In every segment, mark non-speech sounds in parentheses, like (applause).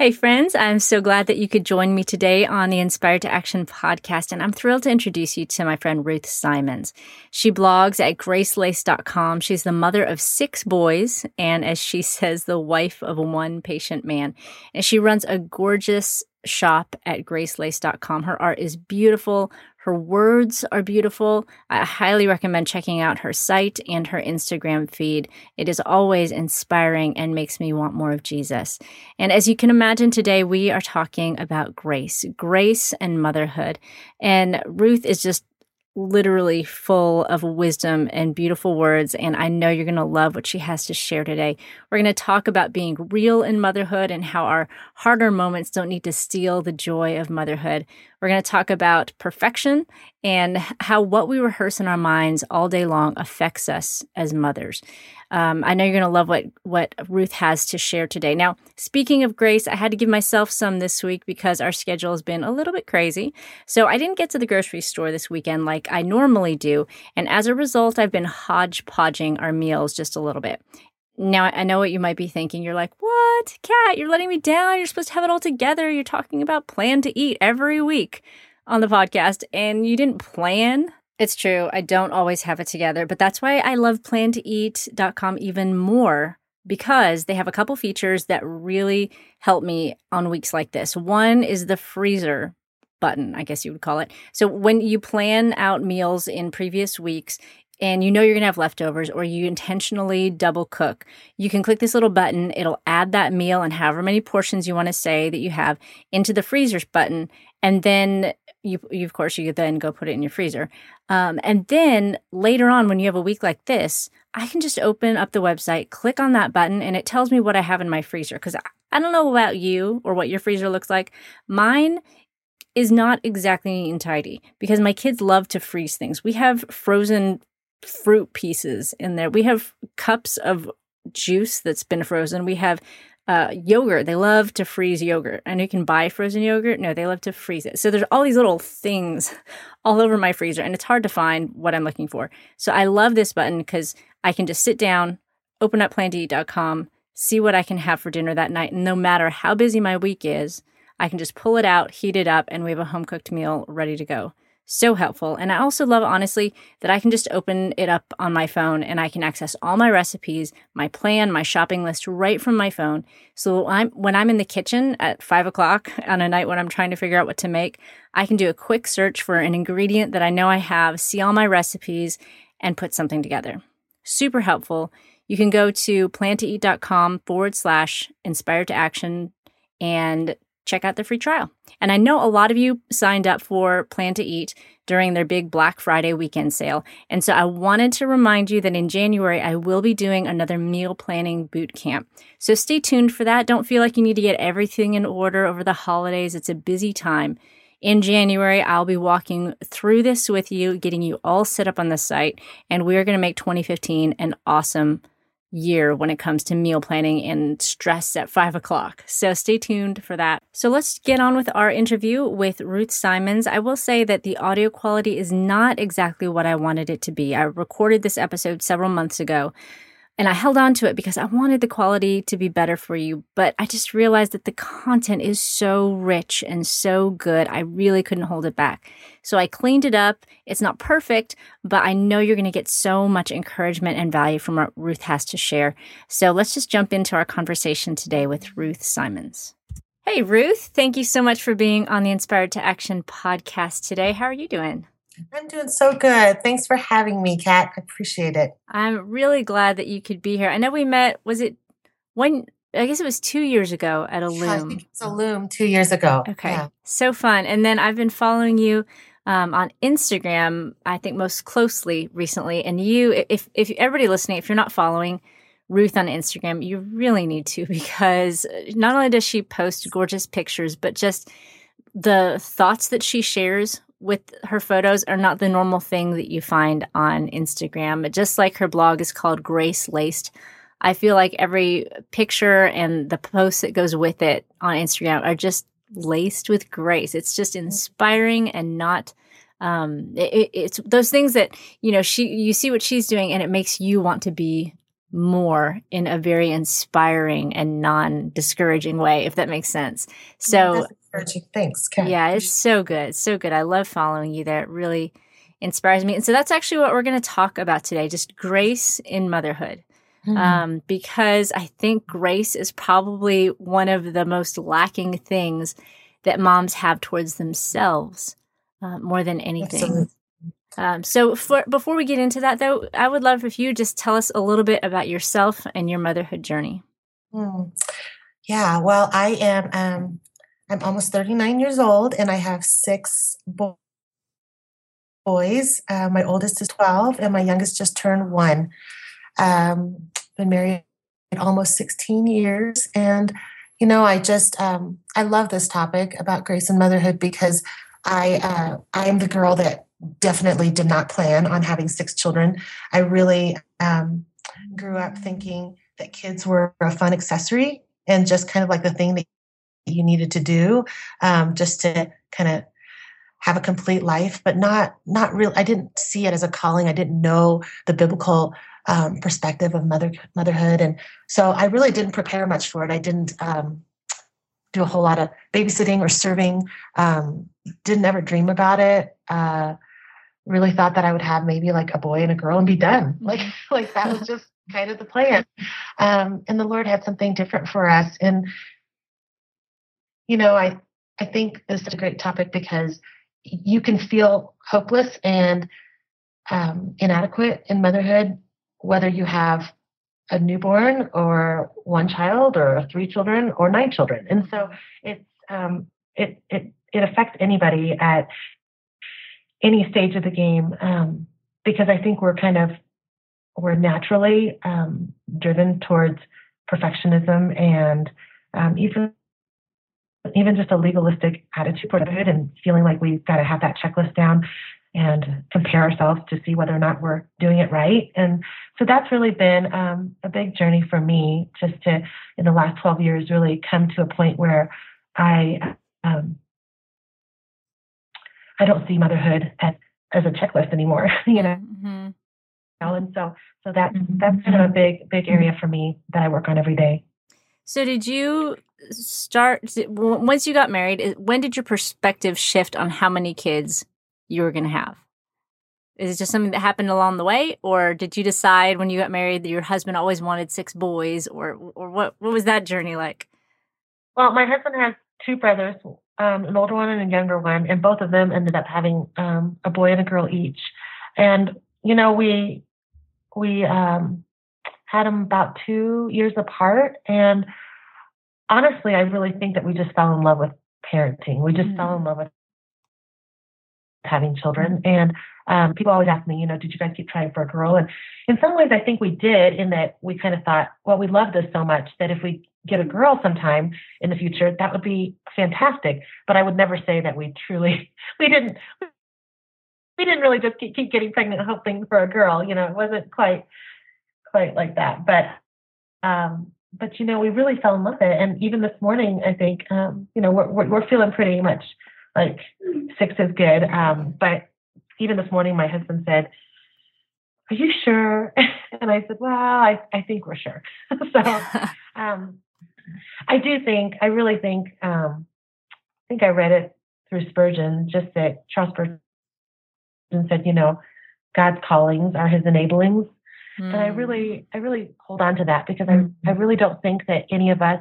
Hey, friends, I'm so glad that you could join me today on the Inspired to Action podcast. And I'm thrilled to introduce you to my friend Ruth Simons. She blogs at gracelaced.com. She's the mother of six boys, and as she (laughs) says, the wife of one patient man. And she runs a gorgeous shop at gracelaced.com. Her art is beautiful. Her words are beautiful. I highly recommend checking out her site and her Instagram feed. It is always inspiring and makes me want more of Jesus. And as you can imagine, today we are talking about grace, grace and motherhood. And Ruth is just literally full of wisdom and beautiful words. And I know you're going to love what she has to share today. We're going to talk about being real in motherhood and how our harder moments don't need to steal the joy of motherhood. We're going to talk about perfection and how what we rehearse in our minds all day long affects us as mothers. Um, I know you're going to love what what Ruth has to share today. Now, speaking of grace, I had to give myself some this week because our schedule has been a little bit crazy. So I didn't get to the grocery store this weekend like I normally do, and as a result, I've been hodgepodging our meals just a little bit. Now I know what you might be thinking. You're like, "What, Kat? You're letting me down. You're supposed to have it all together. You're talking about plan to eat every week." on the podcast and you didn't plan it's true. I don't always have it together, but that's why I love plantoeat.com even more because they have a couple features that really help me on weeks like this. One is the freezer button, I guess you would call it. So when you plan out meals in previous weeks, and you know you're to have leftovers or you intentionally double cook, you can click this little button. It'll add that meal and however many portions you want to say that you have into the freezers button. And then you, you of course you then go put it in your freezer. Um, and then later on when you have a week like this i can just open up the website click on that button and it tells me what i have in my freezer. Because I, I don't know about you or what your freezer looks like. Mine is not exactly neat and tidy because my kids love to freeze things. We have frozen fruit pieces in there. We have cups of juice that's been frozen. We have uh, yogurt. They love to freeze yogurt. and you can buy frozen yogurt. No, they love to freeze it. So there's all these little things (laughs) all over my freezer, and it's hard to find what I'm looking for. So I love this button because I can just sit down, open up plantoeat.com, see what I can have for dinner that night. And no matter how busy my week is, I can just pull it out, heat it up, and we have a home cooked meal ready to go so helpful. And I also love, honestly, that I can just open it up on my phone and I can access all my recipes, my plan, my shopping list right from my phone. So I'm when I'm in the kitchen at five o'clock (laughs) on a night when I'm trying to figure out what to make, I can do a quick search for an ingredient that I know I have, see all my recipes, and put something together. Super helpful. You can go to plantoeat.com forward slash inspired to action and check out the free trial. And I know a lot of you signed up for Plan to Eat during their big Black Friday weekend sale. And so I wanted to remind you that in January, I will be doing another meal planning boot camp. So stay tuned for that. Don't feel like you need to get everything in order over the holidays. It's a busy time. In January, I'll be walking through this with you, getting you all set up on the site, and we're going to make 2015 an awesome year when it comes to meal planning and stress at five o'clock. So stay tuned for that. So let's get on with our interview with Ruth Simons. I will say that the audio quality is not exactly what I wanted it to be. I recorded this episode several months ago and I held on to it because I wanted the quality to be better for you. But I just realized that the content is so rich and so good. I really couldn't hold it back. So I cleaned it up. It's not perfect, but I know you're going to get so much encouragement and value from what Ruth has to share. So let's just jump into our conversation today with Ruth Simons. Hey, Ruth, thank you so much for being on the Inspired to Action podcast today. How are you doing? I'm doing so good. Thanks for having me, Kat. I appreciate it. I'm really glad that you could be here. I know we met, was it when? I guess it was two years ago at a Yeah, Allume. think it was Allume two years ago. Okay. Yeah. So fun. And then I've been following you um, on Instagram, I think most closely recently. And you, if, if everybody listening, if you're not following Ruth on Instagram, you really need to (laughs) because not only does she post gorgeous pictures, but just the thoughts that she shares with her photos are not the normal thing that you find on Instagram. But just like her blog is called Grace Laced, I feel like every picture and the post that goes with it on Instagram are just laced with grace. It's just inspiring and not um it, it's those things that you know she you see what she's doing and it makes you want to be more in a very inspiring and non-discouraging way if that makes sense so encouraging. Thanks, Kat. yeah, it's so good. So good. I love following you there. It really inspires me. And so that's actually what we're going to talk about today just grace in motherhood. Mhm. Um, because I think grace is probably one of the most lacking things that moms have towards themselves uh, more than anything. Absolutely. Um, so for, before we get into that, though, I would love if you just tell us a little bit about yourself and your motherhood journey. Hmm. Yeah, well, I am um I'm almost 39 years old and I have six bo- boys. Uh, my oldest is 12 and my youngest just turned one. Um, been married almost 16 years and you know, I just um I love this topic about grace and motherhood because I uh I am the girl that definitely did not plan on having six children. I really um grew up thinking that kids were a fun accessory and just kind of like the thing that you needed to do um, just to kind of have a complete life but not not real i didn't see it as a calling. I didn't know the biblical um, perspective of mother motherhood and so i really didn't prepare much for it. I didn't um, do a whole lot of babysitting or serving um, didn't ever dream about it uh, really thought that i would have maybe like a boy and a girl and be done. (laughs) Like like that was (laughs) just kind of the plan. Um, and the lord had something different for us and you know i i think this is a great topic because you can feel hopeless and um, inadequate in motherhood whether you have a newborn or one child or three children or nine children. And so it's um, it it it affects anybody at any stage of the game um, because i think we're kind of we're naturally um, driven towards perfectionism and um, even even just a legalistic attitude toward motherhood and feeling like we've got to have that checklist down and compare ourselves to see whether or not we're doing it right. And so that's really been um, a big journey for me, just to in the last 12 years really come to a point where I um, I don't see motherhood as as a checklist anymore. (laughs) You know, Mhm. know, and so so that that's kind of a big big area for me that I work on every day. So, did you start once you got married? When did your perspective shift on how many kids you were going to have? Is it just something that happened along the way, or did you decide when you got married that your husband always wanted six boys, or or what? What was that journey like? Well, my husband has two brothers, um, an older one and a younger one, and both of them ended up having um, a boy and a girl each. And you know, we we um, had them about two years apart, and honestly, I really think that we just fell in love with parenting. We just Mhm. fell in love with having children, and um, people always ask me, you know, did you guys keep trying for a girl? And in some ways, I think we did, in that we kind of thought, well, we love this so much that if we get a girl sometime in the future, that would be fantastic. But I would never say that we truly, (laughs) we didn't, we didn't really just keep, keep getting pregnant hoping for a girl. You know, it wasn't quite, quite like that. But, um, but you know, we really fell in love with it. And even this morning, I think, um, you know, we're, we're, we're feeling pretty much like six is good. Um, but even this morning, my husband said, are you sure? (laughs) And I said, well, I, I think we're sure. (laughs) so, (laughs) um, I do think, I really think, um, I think I read it through Spurgeon, just that Charles Spurgeon said, you know, God's callings are his enablings. And I Mm. really, I really hold on to that because I, I really don't think that any of us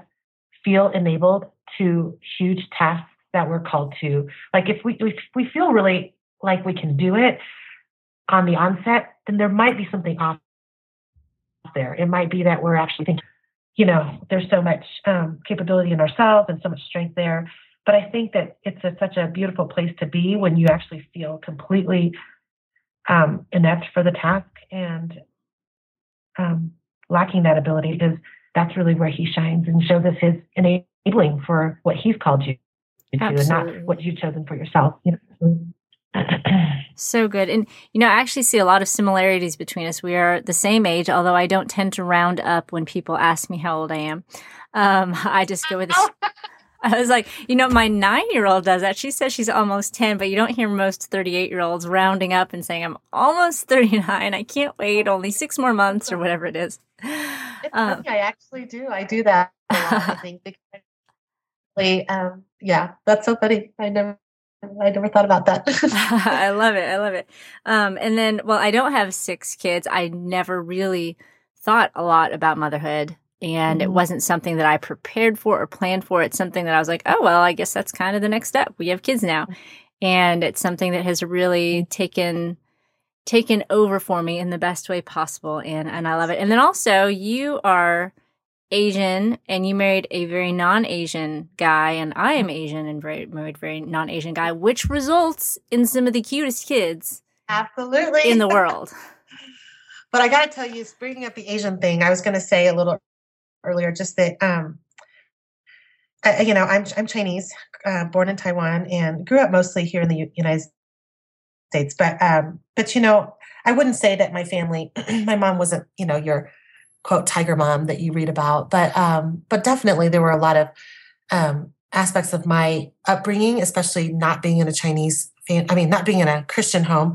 feel enabled to huge tasks that we're called to. Like if we, if we feel really like we can do it on the onset, then there might be something off there. It might be that we're actually thinking, you know, there's so much um, capability in ourselves and so much strength there. But I think that it's a, such a beautiful place to be when you actually feel completely um, inept for the task and um, lacking that ability is that's really where he shines and shows us his enabling for what he's called you to Absolutely. and not what you've chosen for yourself. You know? (clears throat) so good. And, you know, I actually see a lot of similarities between us. We are the same age, although I don't tend to round up when people ask me how old I am. Um, (laughs) I just go with this. (laughs) (laughs) I was like, you know, my nine year old does that. She says she's almost 10, but you don't hear most 38 year olds rounding up and saying, I'm almost 39. I can't wait only six more months or whatever it is. Um, I actually do. I do that a lot, I think. Because, um, yeah, that's so funny. I never I never thought about that. (laughs) I love it. I love it. Um, and then, well, I don't have six kids. I never really thought a lot about motherhood. And mm-hmm. it wasn't something that I prepared for or planned for. It's something that I was like, oh, well, I guess that's kind of the next step. We have kids now. Mm-hmm. And it's something that has really mm-hmm. taken taken over for me in the best way possible and and I love it. And then also you are Asian and you married a very non-Asian guy and I am mm-hmm. Asian and very married very non-Asian guy, which results in some of the cutest kids absolutely in the (laughs) world. but I got to tell you, bringing up the Asian thing, I was going to say a little earlier, just that um, I, you know, I'm I'm Chinese, uh, born in Taiwan, and grew up mostly here in the United States. But um, but you know, I wouldn't say that my family, (clears throat) my mom wasn't, you know, your quote tiger mom that you read about but um but definitely there were a lot of um aspects of my upbringing especially not being in a chinese fan i mean not being in a christian home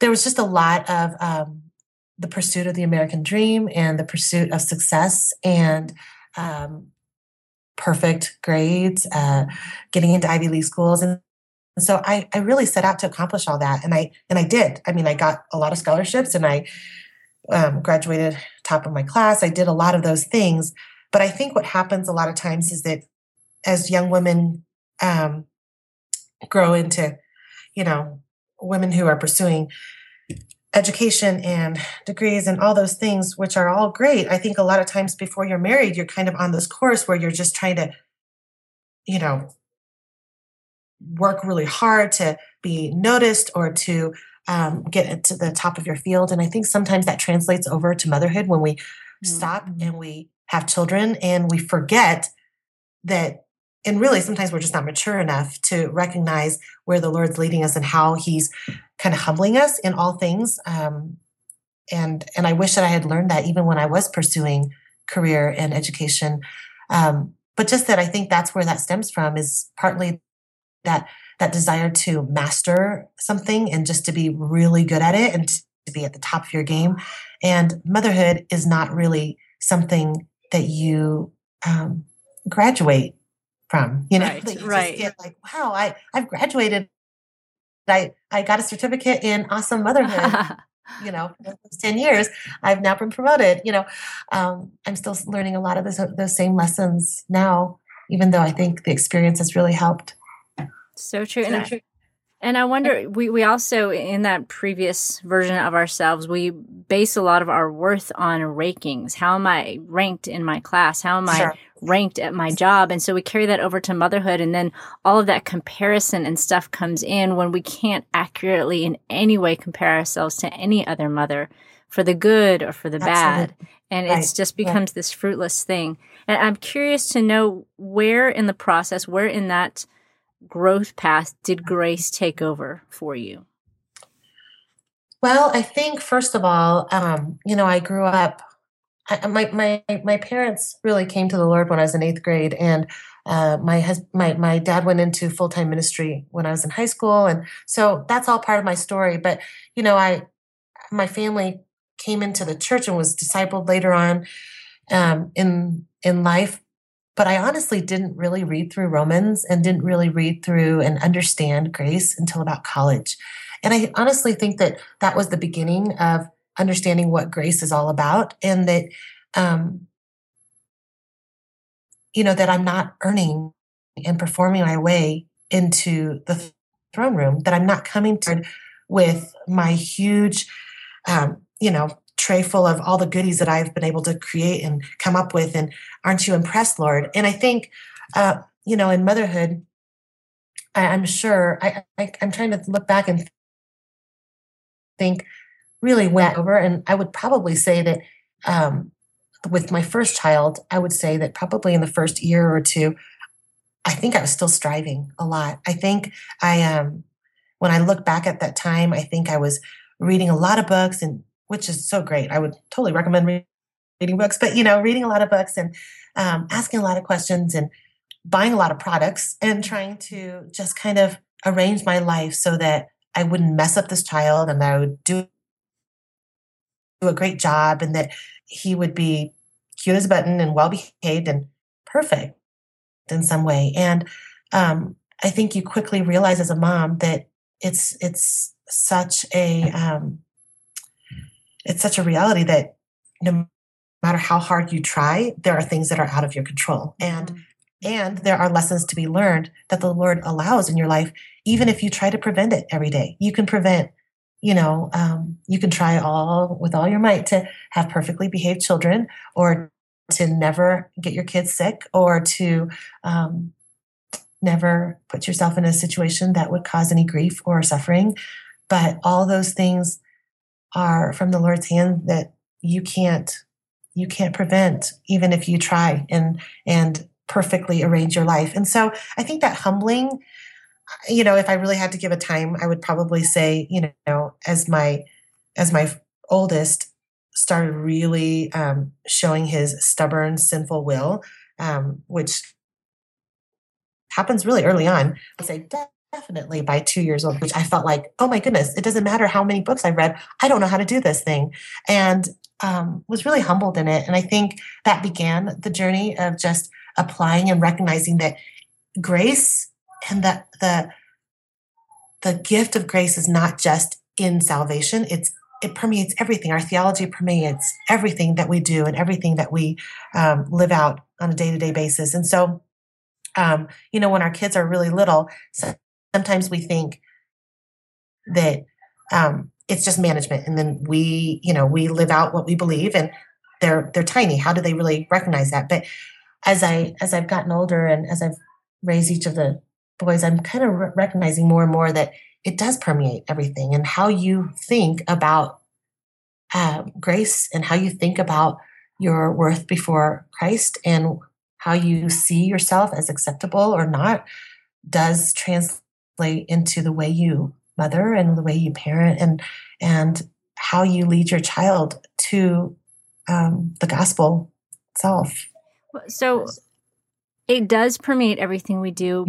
there was just a lot of um the pursuit of the american dream and the pursuit of success and um perfect grades uh getting into ivy league schools and so I, I really set out to accomplish all that and i and i did i mean i got a lot of scholarships and i um, graduated top of my class. I did a lot of those things. But I think what happens a lot of times is that as young women um, grow into, you know, women who are pursuing education and degrees and all those things, which are all great. I think a lot of times before you're married, you're kind of on this course where you're just trying to, you know, work really hard to be noticed or to um, get to the top of your field. And I think sometimes that translates over to motherhood when we mm-hmm. stop and we have children and we forget that. And really, sometimes we're just not mature enough to recognize where the Lord's leading us and how He's kind of humbling us in all things. Um, and and I wish that I had learned that even when I was pursuing career and education. Um, but just that I think that's where that stems from is partly that that desire to master something and just to be really good at it and to be at the top of your game. And motherhood is not really something that you um, graduate from. You know, right, (laughs) you right. get like, wow, I I've graduated. I I got a certificate in awesome motherhood. (laughs) you know, ten years, I've now been promoted. You know, um, I'm still learning a lot of those those same lessons now, even though I think the experience has really helped. So true. So and, true. And I wonder, we, we also, in that previous version of ourselves, we base a lot of our worth on rankings. How am I ranked in my class? How am sure. I ranked at my job? And so we carry that over to motherhood. And then all of that comparison and stuff comes in when we can't accurately in any way compare ourselves to any other mother for the good or for the Absolutely. bad. And right. it just becomes yeah. this fruitless thing. And I'm curious to know where in the process, where in that growth path did grace take over for you? Well, I think first of all, um, you know, I grew up. I, my my my parents really came to the Lord when I was in eighth grade, and uh, my hus- my my dad went into full time ministry when I was in high school, and so that's all part of my story. But you know, I my family came into the church and was discipled later on um, in in life but I honestly didn't really read through Romans and didn't really read through and understand grace until about college. And I honestly think that that was the beginning of understanding what grace is all about and that, um, you know, that I'm not earning and performing my way into the throne room, that I'm not coming to with my huge, um, you know, tray full of all the goodies that I've been able to create and come up with. And aren't you impressed, Lord? And I think, uh, you know, in motherhood, I, am sure I, I, I'm trying to look back and think really went over. And I would probably say that um, with my first child, I would say that probably in the first year or two, I think I was still striving a lot. I think I um when I look back at that time, I think I was reading a lot of books and which is so great. I would totally recommend reading books, but you know, reading a lot of books and um, asking a lot of questions and buying a lot of products and trying to just kind of arrange my life so that I wouldn't mess up this child and I would do a great job and that he would be cute as a button and well behaved and perfect in some way. And um, I think you quickly realize as a mom that it's it's such a um, it's such a reality that no matter how hard you try, there are things that are out of your control. And mm-hmm. and there are lessons to be learned that the Lord allows in your life, even if you try to prevent it every day. You can prevent you know, um, you can try all with all your might to have perfectly behaved children or to never get your kids sick or to um, never put yourself in a situation that would cause any grief or suffering. But all those things are from the Lord's hand that you can't you can't prevent even if you try and and perfectly arrange your life. And so I think that humbling you know, if I really had to give a time, I would probably say, you know, as my as my oldest started really um, showing his stubborn, sinful will, um, which happens really early on. I'd say definitely by two years old, which I felt like, oh my goodness, it doesn't matter how many books I read, I don't know how to do this thing, and um, was really humbled in it. And I think that began the journey of just applying and recognizing that grace and that the the gift of grace is not just in salvation. It's it permeates everything. Our theology permeates everything that we do and everything that we um, live out on a day-to-day basis. And so um, you know when our kids are really little sometimes we think that um, it's just management and then we you know we live out what we believe and they're they're tiny. How do they really recognize that? But as i as i've gotten older and as i've raised each of the boys, I'm kind of re- recognizing more and more that it does permeate everything and how you think about uh, grace and how you think about your worth before Christ and how you see yourself as acceptable or not does translate into the way you mother and the way you parent and and how you lead your child to um, the gospel itself. So it does permeate everything we do,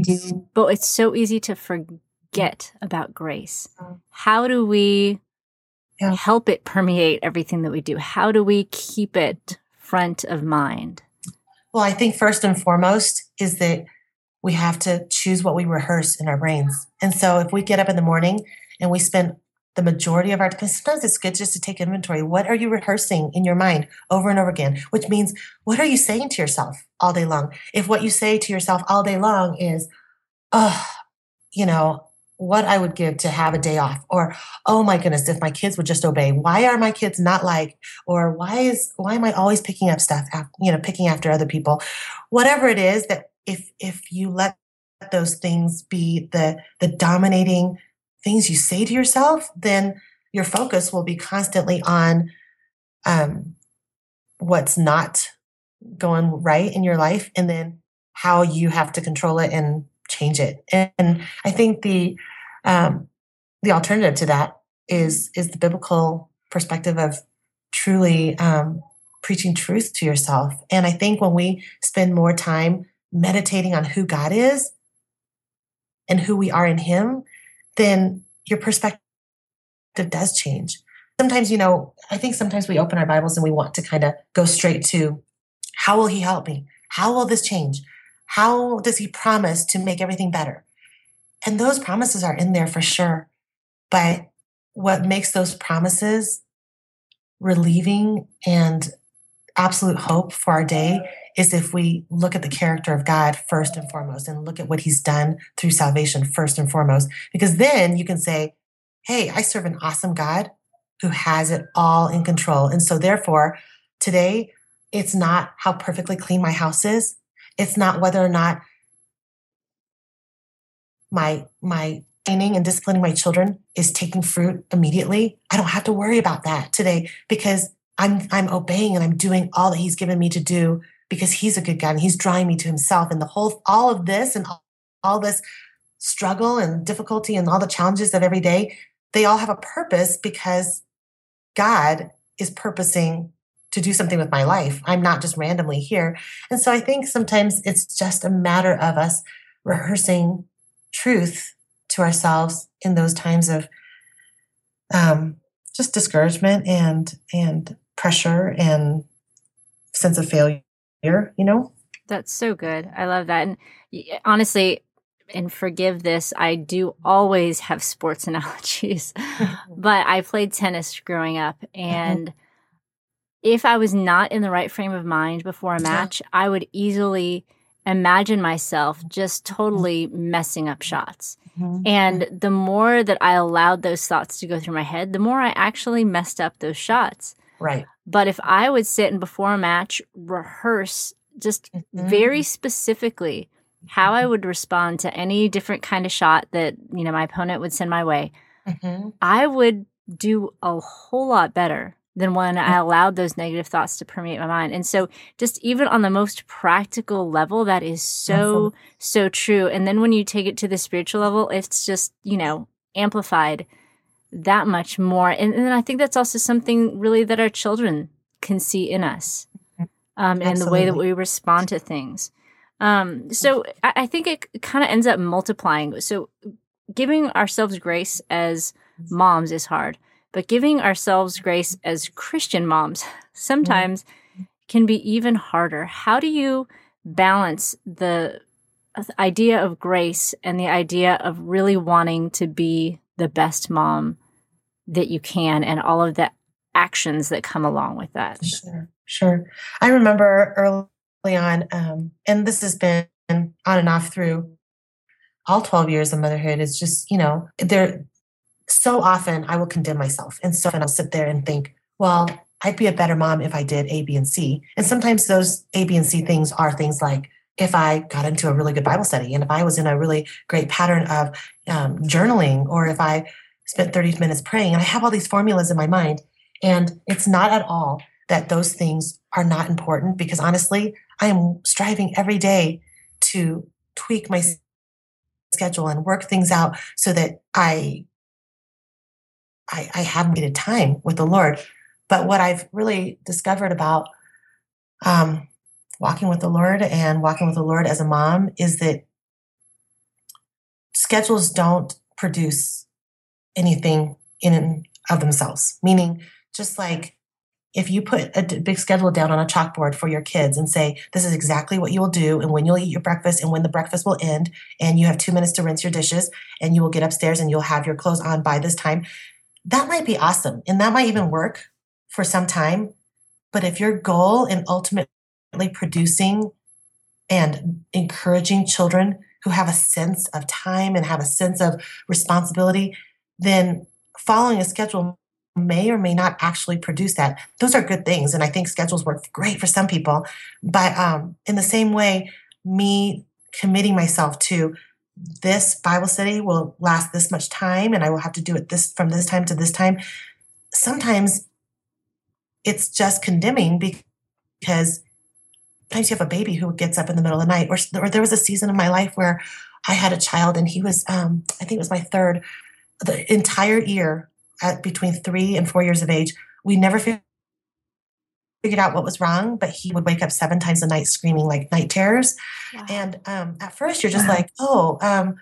but it's so easy to forget about grace. How do we yeah. help it permeate everything that we do? How do we keep it front of mind? Well, I think first and foremost is that we have to choose what we rehearse in our brains. And so if we get up in the morning and we spend the majority of our time. Sometimes it's good just to take inventory. What are you rehearsing in your mind over and over again? Which means, what are you saying to yourself all day long? If what you say to yourself all day long is, oh, you know, what I would give to have a day off, or oh my goodness, if my kids would just obey, why are my kids not like, or why is why am I always picking up stuff, you know, picking after other people, whatever it is that if if you let those things be the the dominating things you say to yourself, then your focus will be constantly on um, what's not going right in your life and then how you have to control it and change it. And I think the um, the alternative to that is is the biblical perspective of truly um, preaching truth to yourself. And I think when we spend more time meditating on who God is and who we are in Him, then your perspective does change. Sometimes, you know, I think sometimes we open our Bibles and we want to kind of go straight to how will He help me? How will this change? How does He promise to make everything better? And those promises are in there for sure. But what makes those promises relieving and absolute hope for our day is if we look at the character of God first and foremost and look at what he's done through salvation first and foremost. Because then you can say, hey, I serve an awesome God who has it all in control. And so, therefore, today, it's not how perfectly clean my house is. It's not whether or not my my training and disciplining my children is taking fruit immediately. I don't have to worry about that today because I'm I'm obeying and I'm doing all that he's given me to do because he's a good God and he's drawing me to himself. And the whole, all of this and all, all this struggle and difficulty and all the challenges of every day, they all have a purpose because God is purposing to do something with my life. I'm not just randomly here. And so I think sometimes it's just a matter of us rehearsing truth to ourselves in those times of um, just discouragement and and pressure and sense of failure you know? That's so good. I love that. And honestly, and forgive this, I do always have sports (laughs) analogies, (laughs) but I played tennis growing up. Mm-hmm. If I was not in the right frame of mind before a match, I would easily imagine myself just totally messing up shots. Mm-hmm. And the more that I allowed those thoughts to go through my head, the more I actually messed up those shots. Right. But if I would sit and before a match rehearse just mm-hmm. very specifically how I mm-hmm. would respond to any different kind of shot that, you know, my opponent would send my way, mm-hmm. I would do a whole lot better than when I allowed those negative thoughts to permeate my mind. And so just even on the most practical level, that is so, so true. And then when you take it to the spiritual level, it's just, you know, amplified that much more. And, and I think that's also something really that our children can see in us um, and the way that we respond to things. Um, so I, I think it kind of ends up multiplying. So giving ourselves grace as moms is hard, but giving ourselves grace as Christian moms sometimes can be even harder. How do you balance the idea of grace and the idea of really wanting to be the best mom that you can and all of the actions that come along with that. Sure, sure. I remember early on, um, and this has been on and off through all 12 years of motherhood, is just, you know, there so often I will condemn myself. And so often I'll sit there and think, well, I'd be a better mom if I did A, B, and C. And sometimes those A, B, and C things are things like if I got into a really good Bible study and if I was in a really great pattern of um, journaling or if I spent 30 minutes praying and I have all these formulas in my mind. And it's not at all that those things are not important because honestly, I am striving every day to tweak my schedule and work things out so that I I, I have needed time with the Lord. But what I've really discovered about um, walking with the Lord and walking with the Lord as a mom is that schedules don't produce anything in and of themselves. Meaning, just like if you put a big schedule down on a chalkboard for your kids and say, this is exactly what you will do, and when you'll eat your breakfast, and when the breakfast will end, and you have two minutes to rinse your dishes, and you will get upstairs and you'll have your clothes on by this time, that might be awesome. And that might even work for some time. But if your goal in ultimately producing and encouraging children who have a sense of time and have a sense of responsibility, then following a schedule may or may not actually produce that. Those are good things. And I think schedules work great for some people. But um, in the same way, me committing myself to this Bible study will last this much time and I will have to do it this from this time to this time. Sometimes it's just condemning because sometimes you have a baby who gets up in the middle of the night or, or there was a season of my life where I had a child and he was um, I think it was my third the entire year at between three and four years of age, we never figured out what was wrong, but he would wake up seven times a night screaming like night terrors. Wow. And um, at first, you're just wow. like, oh, um,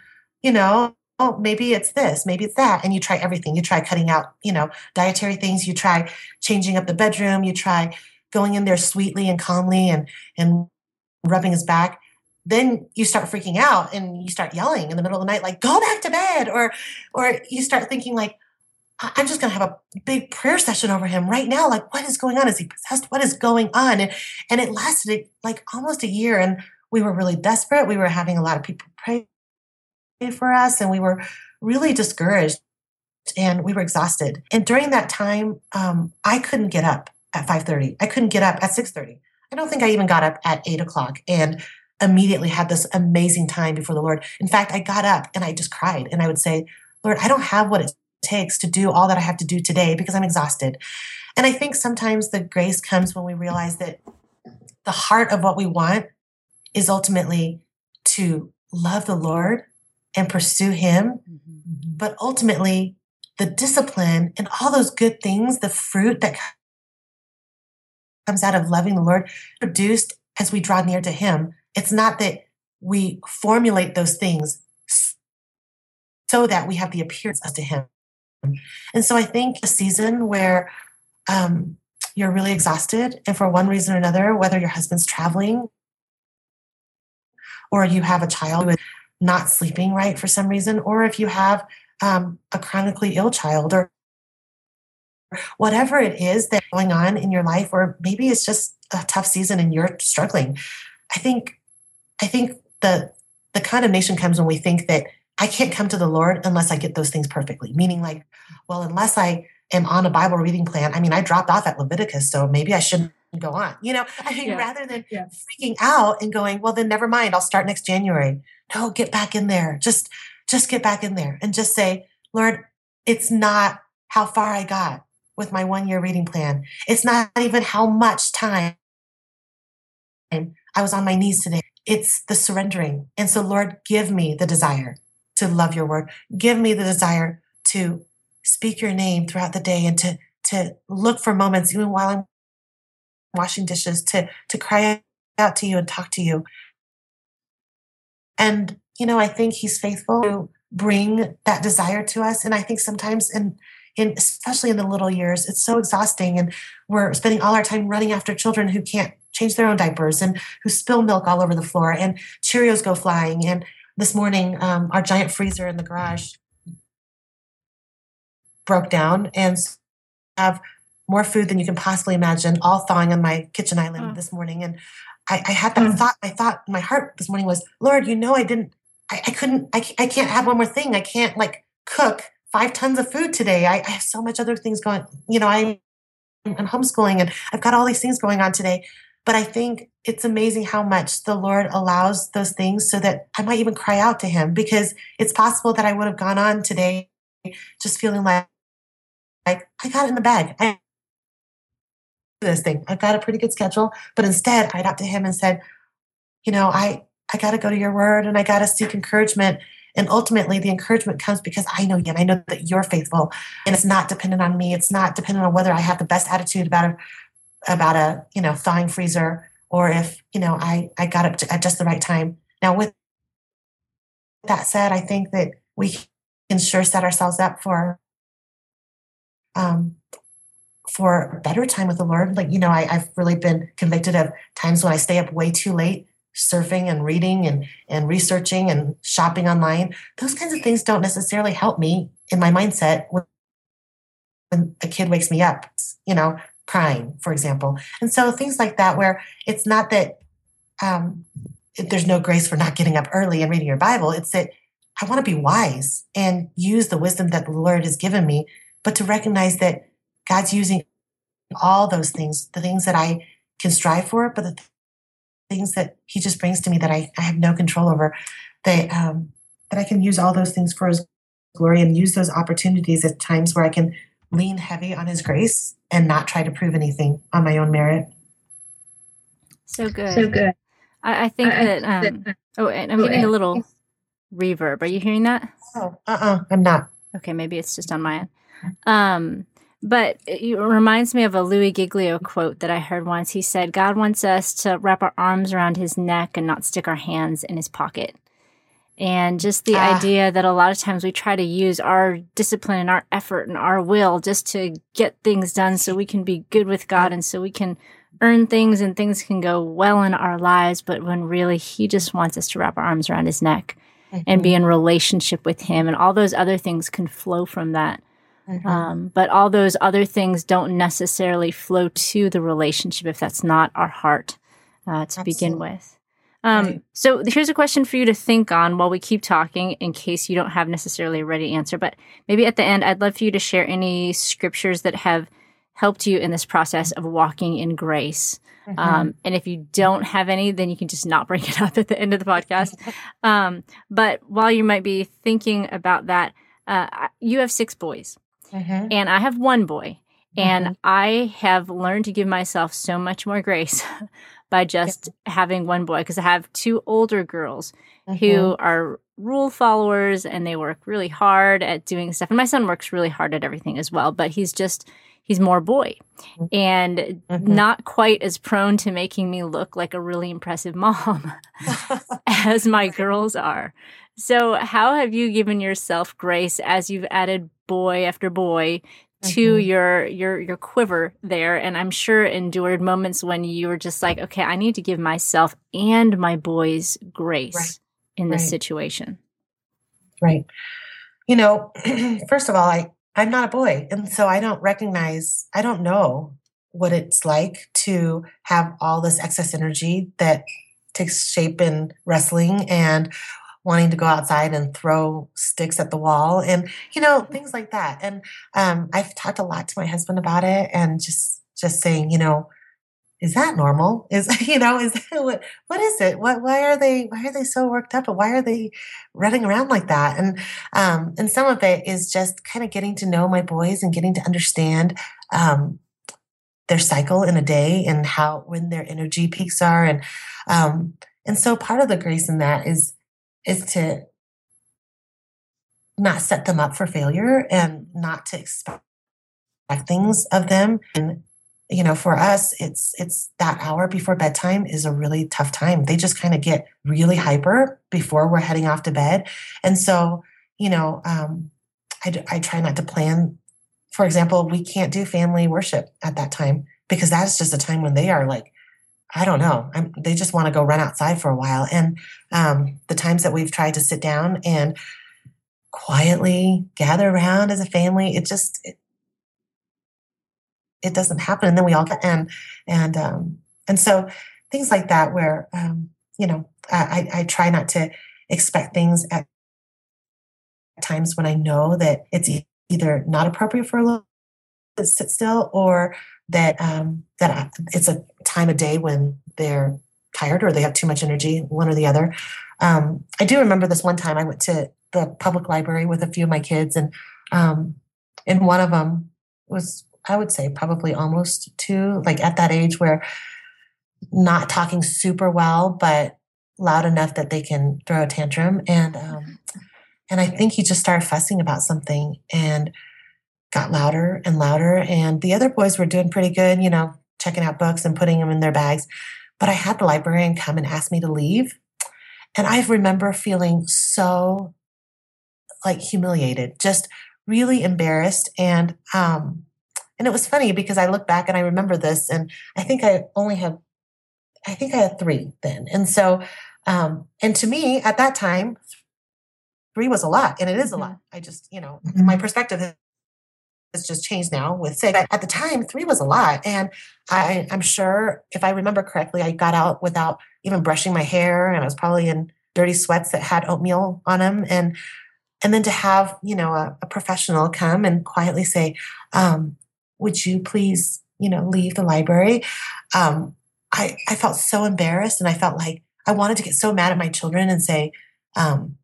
you know, oh, maybe it's this, maybe it's that. And you try everything. You try cutting out, you know, dietary things. You try changing up the bedroom. You try going in there sweetly and calmly and and rubbing his back then you start freaking out and you start yelling in the middle of the night like go back to bed or or you start thinking like I'm just going to have a big prayer session over him right now. Like, what is going on? Is he possessed? What is going on? And, and it lasted like almost a year. And we were really desperate. We were having a lot of people pray for us, and we were really discouraged and we were exhausted. And during that time, um, I couldn't get up at 5.30. I couldn't get up at 6.30. I don't think I even got up at 8 o'clock. And immediately had this amazing time before the Lord. In fact, I got up and I just cried and I would say, Lord, I don't have what it takes to do all that I have to do today because I'm exhausted. And I think sometimes the grace comes when we realize that the heart of what we want is ultimately to love the Lord and pursue Him. Mm-hmm. But ultimately, the discipline and all those good things, the fruit that comes out of loving the Lord, produced as we draw near to Him. It's not that we formulate those things so that we have the appearance of to Him. And so I think a season where um, you're really exhausted, and for one reason or another, whether your husband's traveling or you have a child with not sleeping right for some reason, or if you have um, a chronically ill child or whatever it is that's going on in your life, or maybe it's just a tough season and you're struggling. I think, I think the the condemnation comes when we think that I can't come to the Lord unless I get those things perfectly. Meaning, like, well, unless I am on a Bible reading plan. I mean, I dropped off at Leviticus, so maybe I shouldn't go on. You know, I mean, yeah. rather than yeah. freaking out and going, well, then never mind, I'll start next January. No, get back in there. Just, just get back in there and just say, Lord, it's not how far I got with my one year reading plan. It's not even how much time I was on my knees today. It's the surrendering. And so, Lord, give me the desire to love your word. Give me the desire to speak your name throughout the day and to to look for moments even while I'm washing dishes to to cry out to you and talk to you. And you know, I think he's faithful to bring that desire to us and I think sometimes in in especially in the little years it's so exhausting and we're spending all our time running after children who can't change their own diapers and who spill milk all over the floor and Cheerios go flying and this morning um, our giant freezer in the garage broke down and have more food than you can possibly imagine, all thawing on my kitchen island oh. this morning. And I, I had that oh. thought. My thought, my heart this morning was, Lord, you know, I didn't, I, I couldn't, I, I can't have one more thing. I can't like cook five tons of food today. I, I have so much other things going. You know, I, I'm homeschooling and I've got all these things going on today. But I think it's amazing how much the Lord allows those things so that I might even cry out to Him because it's possible that I would have gone on today just feeling like like I got it in the bag. I this thing. I've got a pretty good schedule. But instead I got to him and said, you know, I I gotta go to your word and I gotta seek encouragement. And ultimately the encouragement comes because I know you and I know that you're faithful. And it's not dependent on me. It's not dependent on whether I have the best attitude about about a, you know, thawing freezer or if, you know, I I got it at just the right time. Now with that said, I think that we can sure set ourselves up for um, for better time with the Lord. Like, you know, I, have really been convicted of times when I stay up way too late surfing and reading and, and researching and shopping online. Those kinds of things don't necessarily help me in my mindset when, when a kid wakes me up, you know, crying, for example. And so things like that, where it's not that um, there's no grace for not getting up early and reading your Bible, it's that I want to be wise and use the wisdom that the Lord has given me but to recognize that God's using all those things, the things that I can strive for, but the things that He just brings to me that I, I have no control over, that um, that I can use all those things for His glory and use those opportunities at times where I can lean heavy on His grace and not try to prove anything on my own merit. So good. So good. I, I think I, that. Um, oh, and I'm getting a little reverb. Are you hearing that? Oh, uh, uh-uh, uh, I'm not. Okay, maybe it's just on my end. Um, but it reminds me of a Louis Giglio quote that I heard once. He said, God wants us to wrap our arms around his neck and not stick our hands in his pocket. And just the ah. idea that a lot of times we try to use our discipline and our effort and our will just to get things done so we can be good with God and so we can earn things and things can go well in our lives. But when really he just wants us to wrap our arms around his neck mm-hmm. and be mm-hmm. in relationship with him and all those other things can flow from that. Mm-hmm. Um, but all those other things don't necessarily flow to the relationship if that's not our heart uh, to Absolutely. begin with. Um, right. So here's a question for you to think on while we keep talking, in case you don't have necessarily a ready answer. But maybe at the end, I'd love for you to share any scriptures that have helped you in this process of walking in grace. Mm-hmm. Um, and if you don't have any, then you can just not bring (laughs) it up at the end of the podcast. (laughs) um, but while you might be thinking about that, uh, you have six boys, mm-hmm. and I have one boy. And mm-hmm. I have learned to give myself so much more grace (laughs) by just having one boy because I have two older girls mm-hmm. who are rule followers and they work really hard at doing stuff. And my son works really hard at everything as well, but he's just he's more boy mm-hmm. and mm-hmm. not quite as prone to making me look like a really impressive mom (laughs) (laughs) as my girls are. So, how have you given yourself grace as you've added boy after boy to mm-hmm. your your your quiver there and i'm sure endured moments when you were just like okay i need to give myself and my boys grace right. in this right. situation right you know (clears throat) first of all i i'm not a boy and so i don't recognize i don't know what it's like to have all this excess energy that takes shape in wrestling and wanting to go outside and throw sticks at the wall and you know things like that. And um, i've talked a lot to my husband about it and just just saying you know is that normal? Is (laughs) you know is what what is it? What why are they why are they so worked up and why are they running around like that? And um and some of it is just kind of getting to know my boys and getting to understand um their cycle in a day and how when their energy peaks are and um and so part of the grace in that is is to not set them up for failure and not to expect things of them. And you know for us it's it's that hour before bedtime is a really tough time. They just kind of get really hyper before we're heading off to bed. And so you know um, I, I try not to plan. For example we can't do family worship at that time because that's just a time when they are like I don't know. I'm, they just want to go run outside for a while. And um, the times that we've tried to sit down and quietly gather around as a family, it just it, it doesn't happen. And then we all get and and um, and so things like that, where um, you know, I, I try not to expect things at times when I know that it's either not appropriate for a little to sit still or that um, that it's a time of day when they're tired or they have too much energy, one or the other. Um, I do remember this one time I went to the public library with a few of my kids, and um, and one of them was I would say probably almost two, like at that age where not talking super well, but loud enough that they can throw a tantrum, and um, and I think he just started fussing about something and got louder and louder. And the other boys were doing pretty good, you know, checking out books and putting them in their bags. But I had the librarian come and ask me to leave. And I remember feeling so like humiliated, just really embarrassed. And um, and it was funny because I look back and I remember this, and I think I only had, I think I had three then. And so, um, and to me at that time, three was a lot, and it is a lot. I just, you know, my mm-hmm. perspective has just changed now with but at the time three was a lot. And I, i'm sure if i remember correctly i got out without even brushing my hair. And i was probably in dirty sweats that had oatmeal on them and and then to have you know a, a professional come and quietly say um, would you please you know leave the library? Um, i i felt so embarrassed. And i felt like i wanted to get so mad at my children and say um,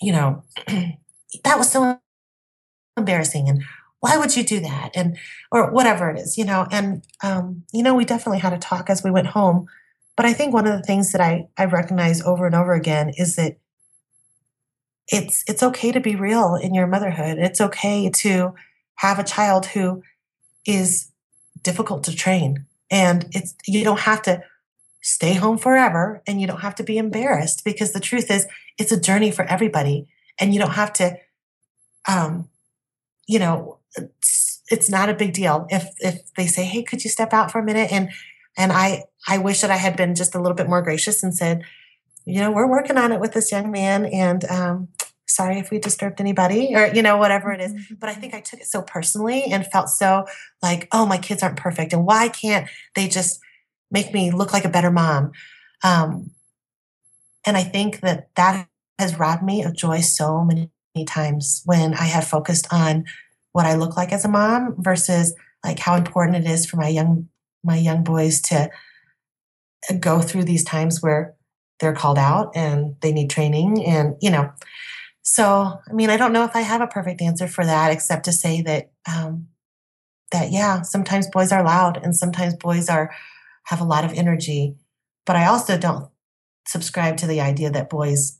you know (clears throat) that was so embarrassing and why would you do that? And or whatever it is you know and um, you know we definitely had a talk as we went home. But i think one of the things that i i recognize over and over again is that it's it's okay to be real in your motherhood. It's okay to have a child who is difficult to train. And it's you don't have to stay home forever and you don't have to be embarrassed because the truth is it's a journey for everybody and you don't have to um you know, it's, it's not a big deal if if they say, "Hey, could you step out for a minute?" and and I I wish that I had been just a little bit more gracious and said, you know, we're working on it with this young man, and um, sorry if we disturbed anybody or you know whatever it is mm-hmm. but i think i took it so personally and felt so like oh my kids aren't perfect and why can't they just make me look like a better mom um, and i think that that has robbed me of joy so many times when i have focused on what i look like as a mom versus like how important it is for my young my young boys to go through these times where they're called out and they need training and you know so, I mean, I don't know if I have a perfect answer for that, except to say that um, that yeah, sometimes boys are loud and sometimes boys are have a lot of energy. But I also don't subscribe to the idea that boys,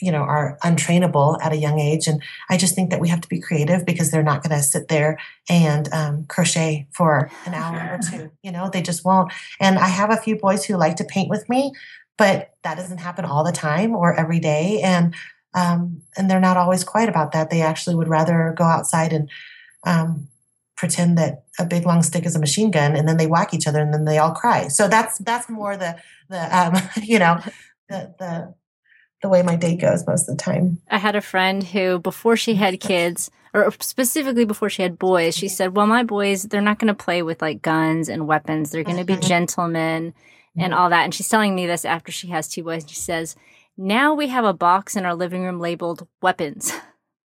you know, are untrainable at a young age. And I just think that we have to be creative because they're not going to sit there and um, crochet for an (laughs) hour or two. You know, they just won't. And I have a few boys who like to paint with me, but that doesn't happen all the time or every day. And um, and they're not always quiet about that. They actually would rather go outside and um, pretend that a big long stick is a machine gun, and then they whack each other, and then they all cry. So that's that's more the the um, (laughs) you know the the the way my day goes most of the time. I had a friend who, before she had (laughs) kids, or specifically before she had boys, she said, "Well, my boys, they're not going to play with like guns and weapons. They're going to be mm-hmm. gentlemen." And all that. And she's telling me this after she has two boys. She says, now we have a box in our living room labeled weapons.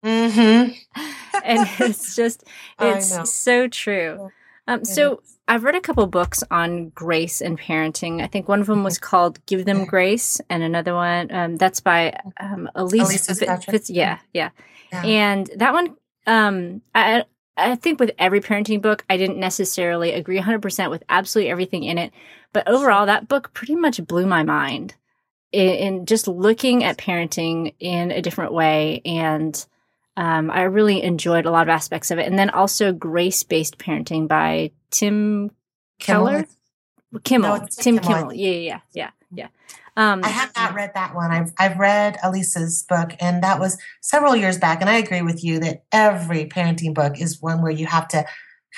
Mm-hmm. (laughs) and it's just, (laughs) it's so true. Um, so I've read a couple books on grace and parenting. I think one of them was mm-hmm. called "Give Them Grace," and another one um, that's by um, Elyse. Fitz, Fitz, yeah, yeah, yeah, and that one, um, I I think with every parenting book, I didn't necessarily agree 100 percent with absolutely everything in it, but overall, that book pretty much blew my mind in, in just looking at parenting in a different way. And um, I really enjoyed a lot of aspects of it. And then also Grace Based Parenting by Tim Keller. Kimmel. No, Tim Kimmel. Kimmel. Yeah, yeah, yeah, yeah. Um, I have not read that one. I've I've read Elyse's book, and that was several years back. And I agree with you that every parenting book is one where you have to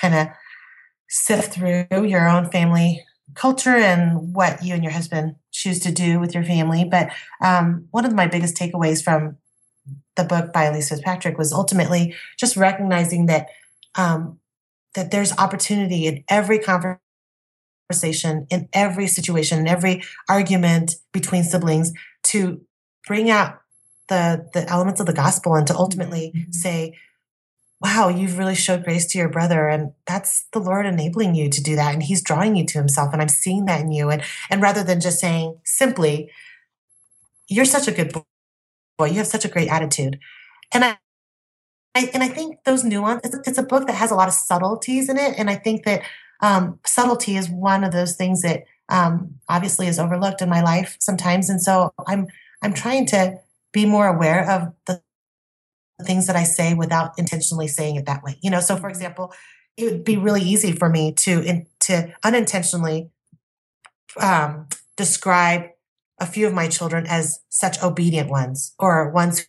kind of sift through your own family culture and what you and your husband choose to do with your family. But um, one of my biggest takeaways from the book by Elyse Fitzpatrick was ultimately just recognizing that um, that there's opportunity in every conversation, in every situation, in every argument between siblings to bring out the the elements of the gospel and to ultimately mm-hmm. say wow, you've really showed grace to your brother. And that's the Lord enabling you to do that. And he's drawing you to himself. And I'm seeing that in you. And, and rather than just saying simply, you're such a good boy, you have such a great attitude. And I, I and I think those nuances, it's, it's, a book that has a lot of subtleties in it. And I think that um, subtlety is one of those things that um, obviously is overlooked in my life sometimes. And so I'm, I'm trying to be more aware of the things that I say without intentionally saying it that way. You know, so for mm-hmm. example, it would be really easy for me to in, to unintentionally um, describe a few of my children as such obedient ones or ones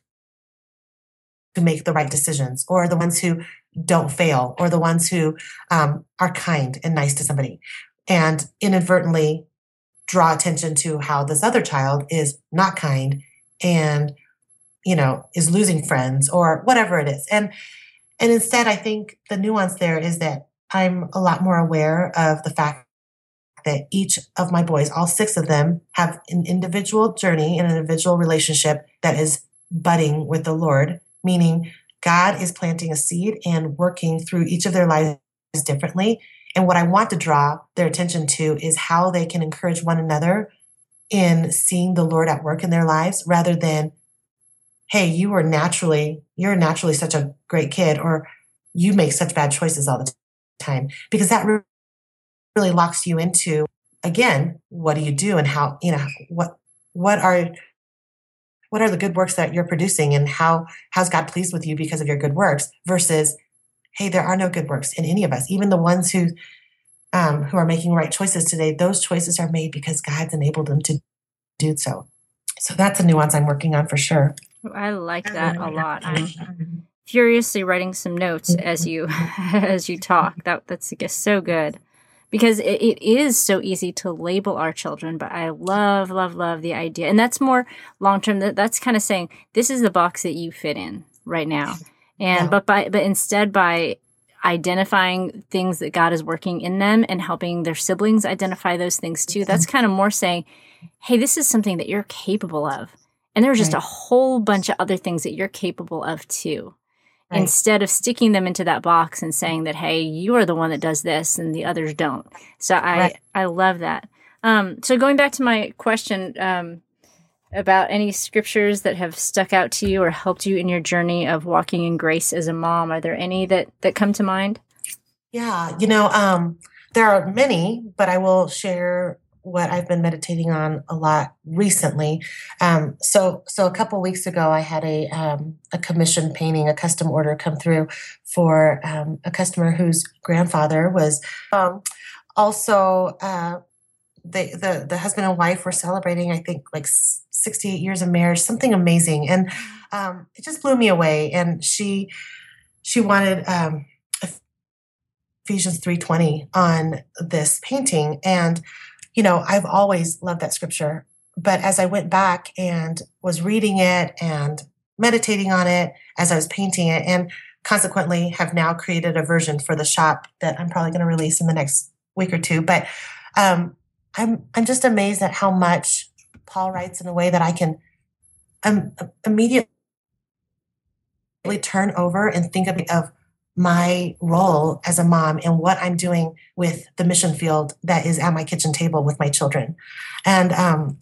who make the right decisions or the ones who don't fail or the ones who um, are kind and nice to somebody and inadvertently draw attention to how this other child is not kind and you know, is losing friends or whatever it is. And and instead I think the nuance there is that I'm a lot more aware of the fact that each of my boys, all six of them, have an individual journey and an individual relationship that is budding with the Lord, meaning God is planting a seed and working through each of their lives differently. And what I want to draw their attention to is how they can encourage one another in seeing the Lord at work in their lives rather than hey, you are naturally, you're naturally such a great kid, or you make such bad choices all the time, because that really locks you into, again, what do you do and how, you know, what, what are, what are the good works that you're producing and how, how's God pleased with you because of your good works versus, hey, there are no good works in any of us, even the ones who, um, who are making right choices today, those choices are made because God's enabled them to do so. So that's a nuance I'm working on for sure. I like that a lot. I'm furiously writing some notes as you (laughs) as you talk. That that's just so good. Because it, it is so easy to label our children. But I love, love, love the idea. And that's more long term. That, that's kind of saying this is the box that you fit in right now. And, yeah. but by, but instead by identifying things that God is working in them and helping their siblings identify those things too, that's kind of more saying, hey, this is something that you're capable of. And there's just right. a whole bunch of other things that you're capable of too right. instead of sticking them into that box and saying that hey you are the one that does this and the others don't so i right. i love that um, so going back to my question um, about any scriptures that have stuck out to you or helped you in your journey of walking in grace as a mom are there any that that come to mind yeah you know um, there are many but i will share what I've been meditating on a lot recently. Um, so, so a couple weeks ago, I had a um, a commission painting, a custom order come through for um, a customer whose grandfather was um, also. Uh, the, the the husband and wife were celebrating, I think, like 68 years of marriage, something amazing, and um, it just blew me away. And she she wanted um, Ephesians 3:20 on this painting, and you know, I've always loved that scripture. But as I went back and was reading it and meditating on it as I was painting it, and consequently have now created a version for the shop that I'm probably going to release in the next week or two. But um, I'm I'm just amazed at how much Paul writes in a way that I can um, immediately turn over and think of, of my role as a mom and what I'm doing with the mission field that is at my kitchen table with my children. And um,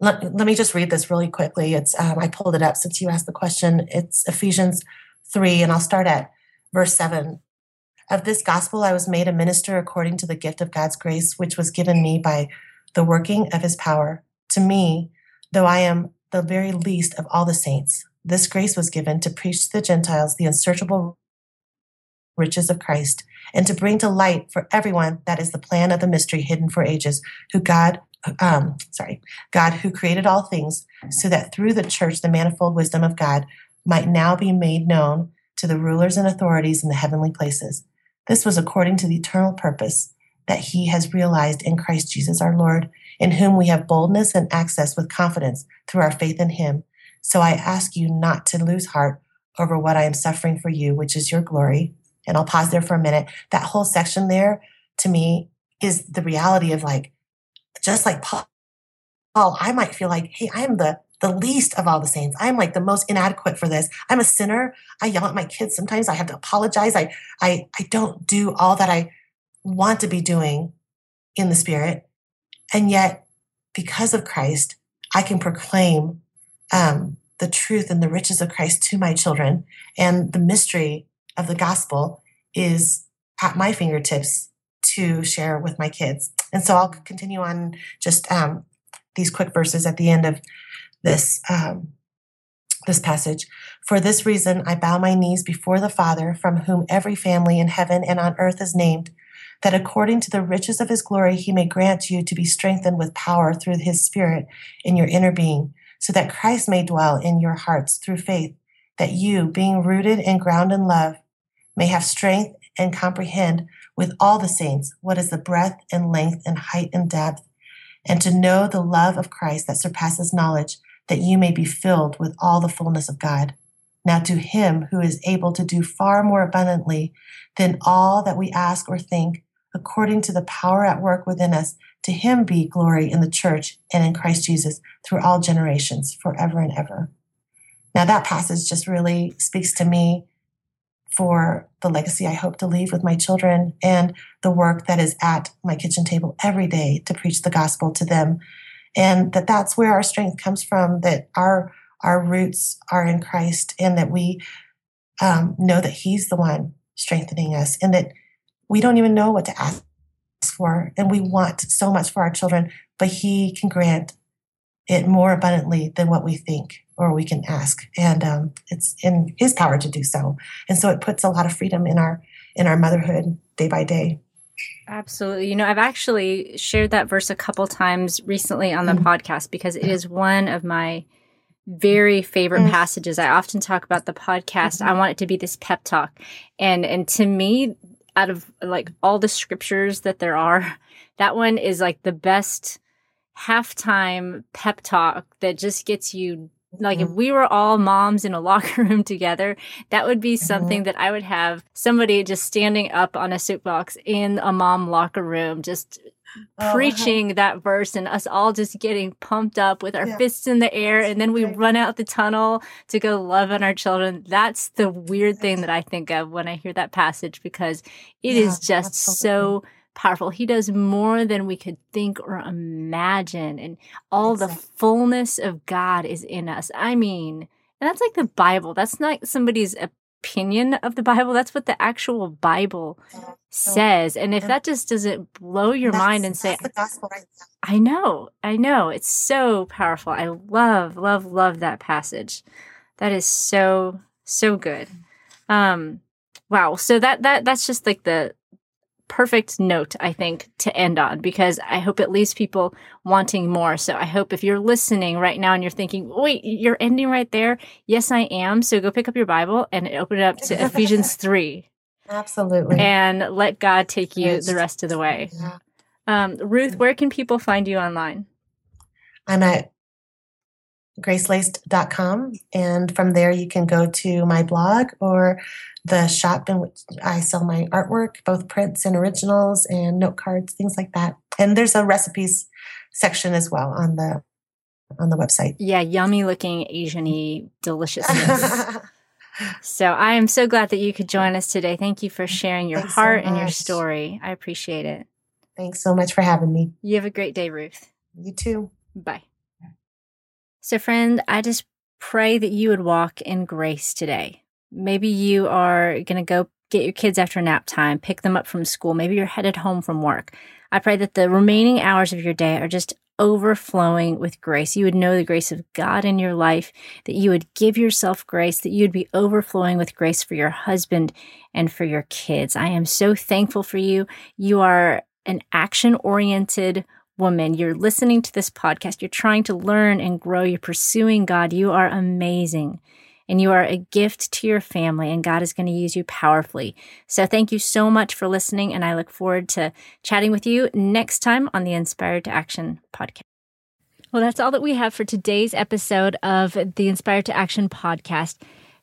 let, let me just read this really quickly. It's um, I pulled it up since you asked the question. It's Ephesians 3, and I'll start at verse 7. Of this gospel, I was made a minister according to the gift of God's grace, which was given me by the working of his power. To me, though I am the very least of all the saints, this grace was given to preach to the Gentiles the unsearchable riches of Christ, and to bring to light for everyone that is the plan of the mystery hidden for ages, who God, um, sorry, God who created all things, so that through the church the manifold wisdom of God might now be made known to the rulers and authorities in the heavenly places. This was according to the eternal purpose that he has realized in Christ Jesus our Lord, in whom we have boldness and access with confidence through our faith in him. So I ask you not to lose heart over what I am suffering for you, which is your glory and I'll pause there for a minute. That whole section there to me is the reality of like, just like Paul, I might feel like, hey, I am the the least of all the saints. I'm like the most inadequate for this. I'm a sinner. I yell at my kids sometimes. I have to apologize. I I I don't do all that I want to be doing in the spirit. And yet, because of Christ, I can proclaim um, the truth and the riches of Christ to my children and the mystery of the gospel is at my fingertips to share with my kids. And so I'll continue on just um, these quick verses at the end of this um, this passage. For this reason, I bow my knees before the Father, from whom every family in heaven and on earth is named, that according to the riches of his glory, he may grant you to be strengthened with power through his Spirit in your inner being, so that Christ may dwell in your hearts through faith, that you, being rooted and grounded in love, may have strength and comprehend with all the saints what is the breadth and length and height and depth, and to know the love of Christ that surpasses knowledge, that you may be filled with all the fullness of God. Now, to him who is able to do far more abundantly than all that we ask or think, according to the power at work within us, to him be glory in the church and in Christ Jesus through all generations, forever and ever. Now, that passage just really speaks to me for the legacy I hope to leave with my children and the work that is at my kitchen table every day to preach the gospel to them. And that that's where our strength comes from, that our, our roots are in Christ and that we um, know that He's the one strengthening us and that we don't even know what to ask for. And we want so much for our children, but He can grant it more abundantly than what we think or we can ask. And um, it's in his power to do so. And so it puts a lot of freedom in our in our motherhood day by day. Absolutely. You know i've actually shared that verse a couple times recently on the mm-hmm. podcast because it is one of my very favorite mm-hmm. passages. I often talk about the podcast. Mm-hmm. i want it to be this pep talk. And and to me out of like all the scriptures that there are, (laughs) that one is like the best halftime pep talk that just gets you like mm-hmm. if we were all moms in a (laughs) locker room together, that would be mm-hmm. something mm-hmm. that I would have somebody just standing up on a soapbox in a mom locker room, just oh, preaching that verse and us all just getting pumped up with our yeah. fists in the air. And then we right. run out the tunnel to go love on our children. That's the weird thing that I think of when I hear that passage because it yeah, is just absolutely. so powerful. He does more than we could think or imagine. And all exactly. the fullness of God is in us. I mean, and that's like the Bible. That's not somebody's opinion of the Bible. That's what the actual Bible says. And if that just doesn't blow your mind and say, right I know, I know, it's so powerful. I love, love, love that passage. That is so, so good. Um, wow. So that, that, that's just like the, perfect note, I think, to end on because I hope it leaves people wanting more. So I hope if you're listening right now and you're thinking, wait, you're ending right there. Yes, I am. So go pick up your Bible and open it up to (laughs) Ephesians 3. Absolutely. And let God take you yes. the rest of the way. Yeah. Um, Ruth, where can people find you online? I'm at gracelaced.com. And from there, you can go to my blog or the shop in which I sell my artwork, both prints and originals and note cards, things like that. And there's a recipes section as well on the on the website. Yeah, yummy looking Asiany deliciousness. (laughs) so I am so glad that you could join us today. Thank you for sharing your Thanks heart so and your story. I appreciate it. Thanks so much for having me. You have a great day, Ruth. You too. Bye. So, friend, I just pray that you would walk in grace today. Maybe you are going to go get your kids after nap time, pick them up from school. Maybe you're headed home from work. I pray that the remaining hours of your day are just overflowing with grace. You would know the grace of God in your life, that you would give yourself grace, that you'd be overflowing with grace for your husband and for your kids. I am so thankful for you. You are an action oriented woman. You're listening to this podcast. You're trying to learn and grow. You're pursuing God. You are amazing and you are a gift to your family, and God is going to use you powerfully. So, thank you so much for listening, and I look forward to chatting with you next time on the Inspired to Action podcast. Well, that's all that we have for today's episode of the Inspired to Action podcast.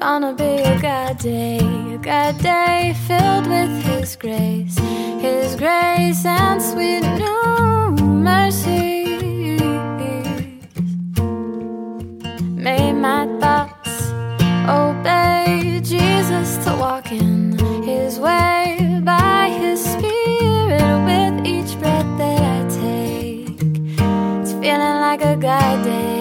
Gonna be a good day, a good day filled with His grace, His grace and sweet new mercies. May my thoughts obey Jesus to walk in His way by His Spirit with each breath that I take. It's feeling like a good day